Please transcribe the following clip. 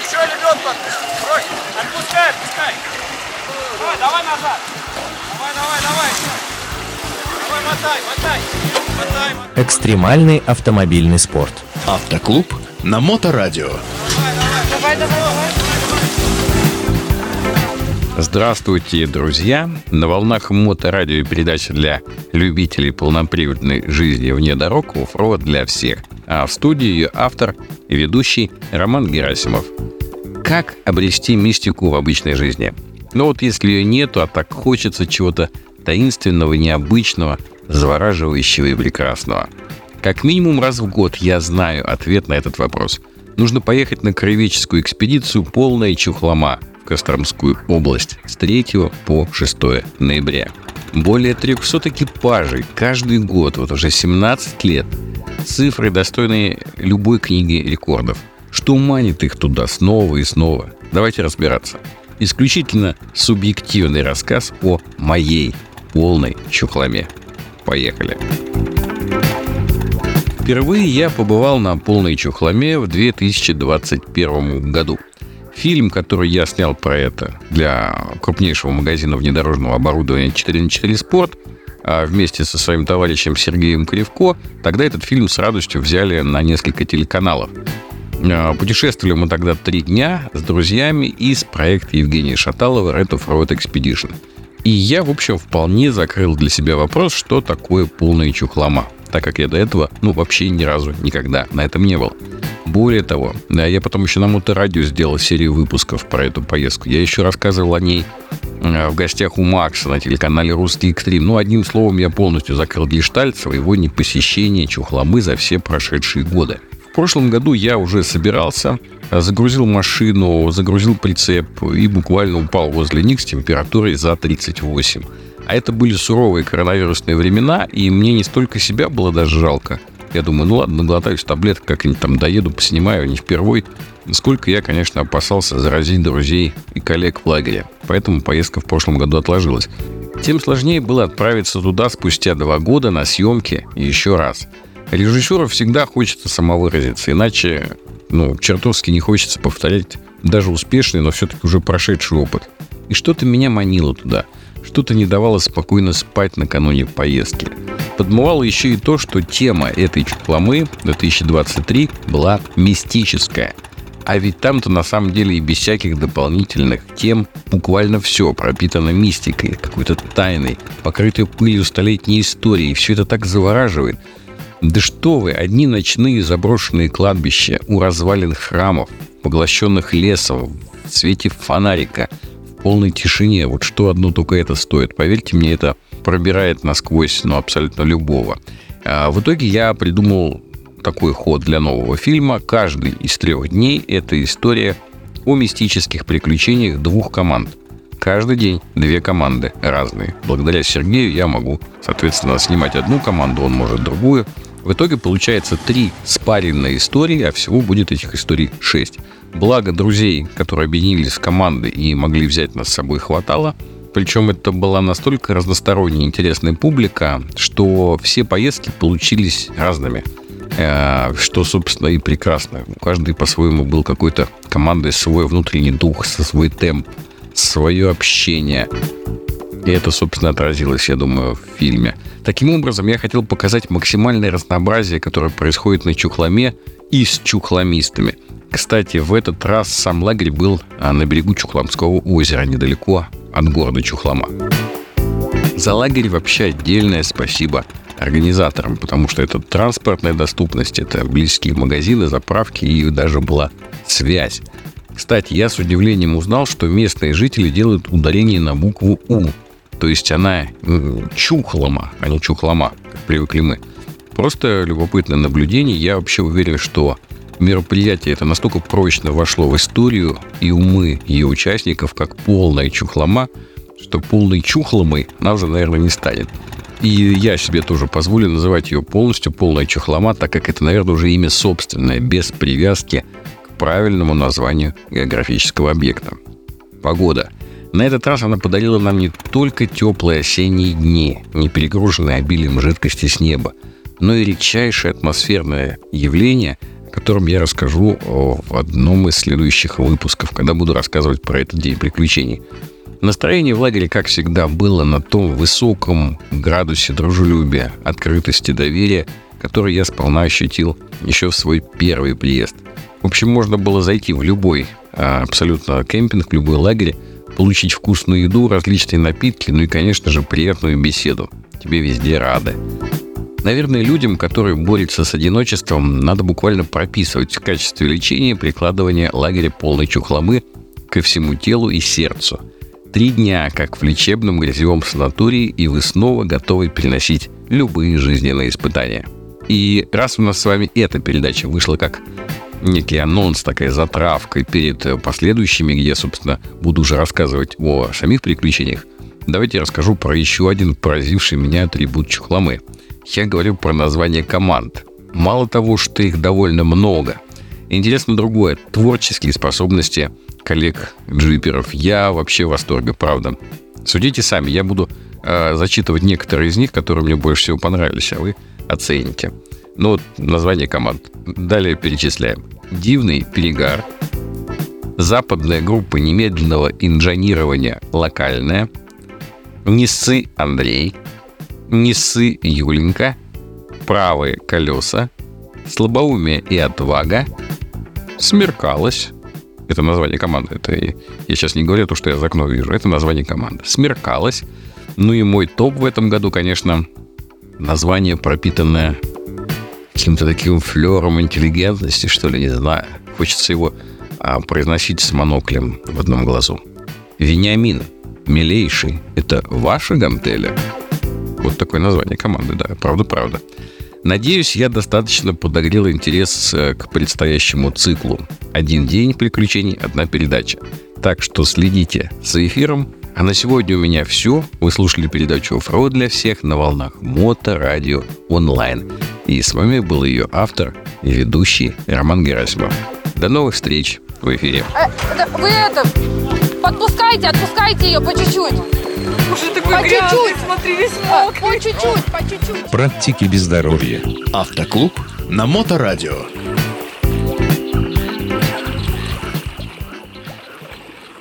Еще лебедку отпусти. Брось. Отпускай, отпускай. Давай, давай назад. Давай, давай, давай. Давай, мотай, мотай. Мотай, мотай. Экстремальный автомобильный спорт. Автоклуб на Моторадио. Давай, давай, давай. Здравствуйте, друзья! На волнах моторадио и передача для любителей полноприводной жизни вне дорог оффроуд для всех. А в студии ее автор и ведущий Роман Герасимов. Как обрести мистику в обычной жизни? Ну вот если ее нету, а так хочется чего-то таинственного, необычного, завораживающего и прекрасного. Как минимум раз в год я знаю ответ на этот вопрос. Нужно поехать на краеведческую экспедицию «Полная чухлома» в Костромскую область с 3 по 6 ноября. Более 300 экипажей каждый год, вот уже 17 лет. Цифры, достойные любой книги рекордов. Что манит их туда снова и снова? Давайте разбираться. Исключительно субъективный рассказ о моей полной чухломе. Поехали. Впервые я побывал на полной чухломе в 2021 году. Фильм, который я снял про это для крупнейшего магазина внедорожного оборудования 4 на 4 Спорт, а вместе со своим товарищем Сергеем Кривко, тогда этот фильм с радостью взяли на несколько телеканалов. А, Путешествовали мы тогда три дня с друзьями из проекта Евгения Шаталова Red of Road Expedition. И я, в общем, вполне закрыл для себя вопрос, что такое полная чухлома, так как я до этого, ну, вообще ни разу никогда на этом не был. Более того, да, я потом еще на моторадио сделал серию выпусков про эту поездку. Я еще рассказывал о ней э, в гостях у Макса на телеканале «Русский экстрим». Ну, одним словом, я полностью закрыл гештальт своего непосещения Чухломы за все прошедшие годы. В прошлом году я уже собирался, загрузил машину, загрузил прицеп и буквально упал возле них с температурой за 38. А это были суровые коронавирусные времена, и мне не столько себя было даже жалко. Я думаю, ну ладно, наглотаюсь таблеток, как-нибудь там доеду, поснимаю, не впервой. Сколько я, конечно, опасался заразить друзей и коллег в лагере. Поэтому поездка в прошлом году отложилась. Тем сложнее было отправиться туда спустя два года на съемки еще раз. Режиссеру всегда хочется самовыразиться, иначе, ну, чертовски не хочется повторять даже успешный, но все-таки уже прошедший опыт. И что-то меня манило туда. Что-то не давало спокойно спать накануне поездки. Подмывало еще и то, что тема этой чухломы 2023 была мистическая. А ведь там-то на самом деле и без всяких дополнительных тем буквально все пропитано мистикой, какой-то тайной, покрытой пылью столетней истории. Все это так завораживает. Да что вы, одни ночные заброшенные кладбища у развалин храмов, поглощенных лесом, в свете фонарика, в полной тишине. Вот что одно только это стоит. Поверьте мне, это пробирает насквозь, ну, абсолютно любого. А в итоге я придумал такой ход для нового фильма. Каждый из трех дней – это история о мистических приключениях двух команд. Каждый день две команды разные. Благодаря Сергею я могу, соответственно, снимать одну команду, он может другую. В итоге получается три спаренные истории, а всего будет этих историй шесть. Благо друзей, которые объединились в команды и могли взять нас с собой, хватало – причем это была настолько разносторонняя интересная публика, что все поездки получились разными. Э, что, собственно, и прекрасно. Каждый по-своему был какой-то командой, свой внутренний дух, со свой темп, свое общение. И это, собственно, отразилось, я думаю, в фильме. Таким образом, я хотел показать максимальное разнообразие, которое происходит на Чухломе и с чухломистами. Кстати, в этот раз сам лагерь был а, на берегу Чухломского озера, недалеко от города Чухлома. За лагерь вообще отдельное спасибо организаторам, потому что это транспортная доступность, это близкие магазины, заправки и даже была связь. Кстати, я с удивлением узнал, что местные жители делают ударение на букву «У», то есть она чухлома, а не чухлома, как привыкли мы. Просто любопытное наблюдение. Я вообще уверен, что мероприятие это настолько прочно вошло в историю и умы ее участников, как полная чухлома, что полной чухломой она уже, наверное, не станет. И я себе тоже позволю называть ее полностью полная чухлома, так как это, наверное, уже имя собственное, без привязки к правильному названию географического объекта. Погода. На этот раз она подарила нам не только теплые осенние дни, не перегруженные обилием жидкости с неба, но и редчайшее атмосферное явление – котором я расскажу в одном из следующих выпусков, когда буду рассказывать про этот день приключений. Настроение в лагере, как всегда, было на том высоком градусе дружелюбия, открытости, доверия, который я сполна ощутил еще в свой первый приезд. В общем, можно было зайти в любой а, абсолютно кемпинг, любой лагерь, получить вкусную еду, различные напитки, ну и, конечно же, приятную беседу. Тебе везде рады. Наверное, людям, которые борются с одиночеством, надо буквально прописывать в качестве лечения прикладывание лагеря полной чухломы ко всему телу и сердцу. Три дня, как в лечебном грязевом санатории, и вы снова готовы переносить любые жизненные испытания. И раз у нас с вами эта передача вышла как некий анонс, такая затравка перед последующими, где, собственно, буду уже рассказывать о самих приключениях, давайте я расскажу про еще один поразивший меня атрибут чухломы – я говорю про название команд. Мало того, что их довольно много. Интересно другое. Творческие способности коллег джиперов. Я вообще в восторге, правда. Судите сами. Я буду э, зачитывать некоторые из них, которые мне больше всего понравились, а вы оцените. Ну вот название команд. Далее перечисляем. Дивный перегар. Западная группа немедленного инженирования локальная. Несы Андрей. Несы Юленька, правые колеса, слабоумие и отвага, смеркалось. Это название команды. Это я сейчас не говорю то, что я за окно вижу. Это название команды. Смеркалось. Ну и мой топ в этом году, конечно, название пропитанное каким-то таким флером интеллигентности, что ли, не знаю. Хочется его а, произносить с моноклем в одном глазу. Вениамин, милейший, это ваша гантеля? Вот такое название команды, да, правда-правда. Надеюсь, я достаточно подогрел интерес э, к предстоящему циклу. Один день приключений, одна передача. Так что следите за эфиром. А на сегодня у меня все. Вы слушали передачу «Оффроуд для всех» на волнах Мото Радио Онлайн. И с вами был ее автор и ведущий Роман Герасимов. До новых встреч в эфире. Э, вы это, подпускайте, отпускайте ее по чуть-чуть. Уже такой По грязный, чуть-чуть. смотри, весь мокрый. По чуть-чуть, по чуть-чуть. Практики без здоровья. Автоклуб на Моторадио.